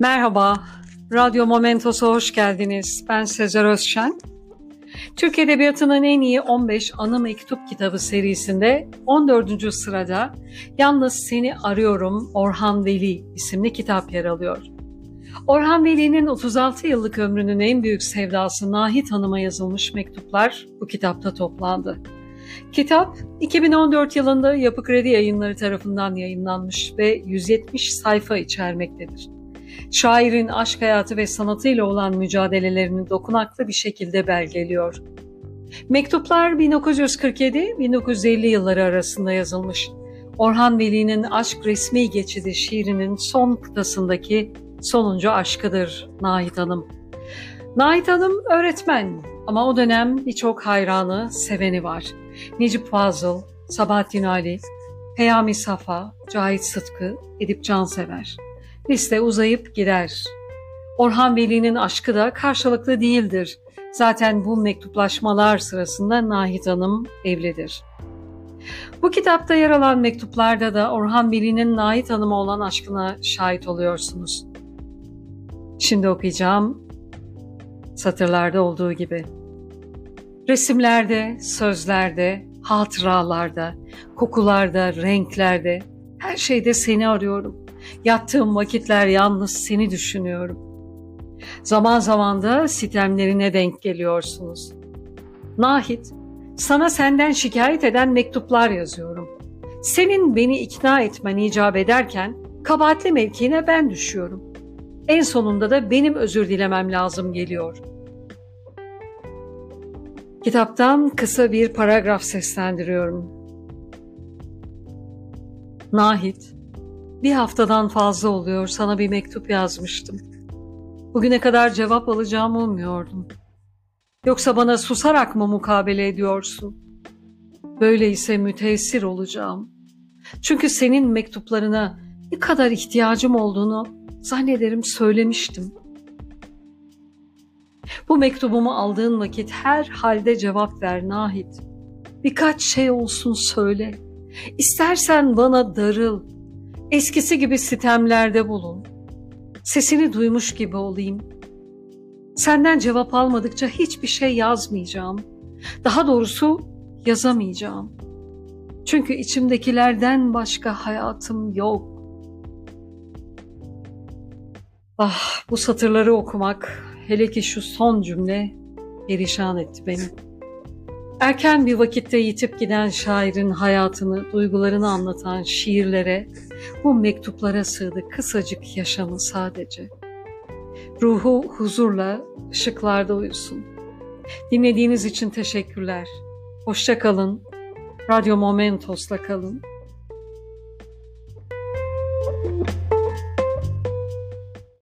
Merhaba, Radyo Momentos'a hoş geldiniz. Ben Sezer Özşen. Türk Edebiyatı'nın en iyi 15 anı mektup kitabı serisinde 14. sırada Yalnız Seni Arıyorum Orhan Veli isimli kitap yer alıyor. Orhan Veli'nin 36 yıllık ömrünün en büyük sevdası Nahit Hanım'a yazılmış mektuplar bu kitapta toplandı. Kitap 2014 yılında Yapı Kredi Yayınları tarafından yayınlanmış ve 170 sayfa içermektedir. Şairin aşk hayatı ve sanatıyla olan mücadelelerini dokunaklı bir şekilde belgeliyor. Mektuplar 1947-1950 yılları arasında yazılmış. Orhan Veli'nin Aşk Resmi Geçidi şiirinin son kıtasındaki sonuncu aşkıdır Nahit Hanım. Nahit Hanım öğretmen ama o dönem birçok hayranı, seveni var. Necip Fazıl, Sabahattin Ali, Peyami Safa, Cahit Sıtkı, Edip Cansever. Liste uzayıp gider. Orhan Veli'nin aşkı da karşılıklı değildir. Zaten bu mektuplaşmalar sırasında Nahit Hanım evlidir. Bu kitapta yer alan mektuplarda da Orhan Veli'nin Nahit Hanım'a olan aşkına şahit oluyorsunuz. Şimdi okuyacağım satırlarda olduğu gibi. Resimlerde, sözlerde, hatıralarda, kokularda, renklerde, her şeyde seni arıyorum. Yattığım vakitler yalnız seni düşünüyorum. Zaman zaman da sitemlerine denk geliyorsunuz. Nahit, sana senden şikayet eden mektuplar yazıyorum. Senin beni ikna etmen icap ederken kabahatli mevkiine ben düşüyorum. En sonunda da benim özür dilemem lazım geliyor. Kitaptan kısa bir paragraf seslendiriyorum. Nahit, bir haftadan fazla oluyor sana bir mektup yazmıştım. Bugüne kadar cevap alacağımı umuyordum. Yoksa bana susarak mı mukabele ediyorsun? Böyleyse müteessir olacağım. Çünkü senin mektuplarına ne kadar ihtiyacım olduğunu zannederim söylemiştim. Bu mektubumu aldığın vakit her halde cevap ver Nahit. Birkaç şey olsun söyle. İstersen bana darıl. Eskisi gibi sitemlerde bulun. Sesini duymuş gibi olayım. Senden cevap almadıkça hiçbir şey yazmayacağım. Daha doğrusu yazamayacağım. Çünkü içimdekilerden başka hayatım yok. Ah bu satırları okumak, hele ki şu son cümle perişan etti beni. Erken bir vakitte yitip giden şairin hayatını, duygularını anlatan şiirlere, bu mektuplara sığdı kısacık yaşamı sadece. Ruhu huzurla ışıklarda uyusun. Dinlediğiniz için teşekkürler. Hoşça kalın. Radyo Momentos'la kalın.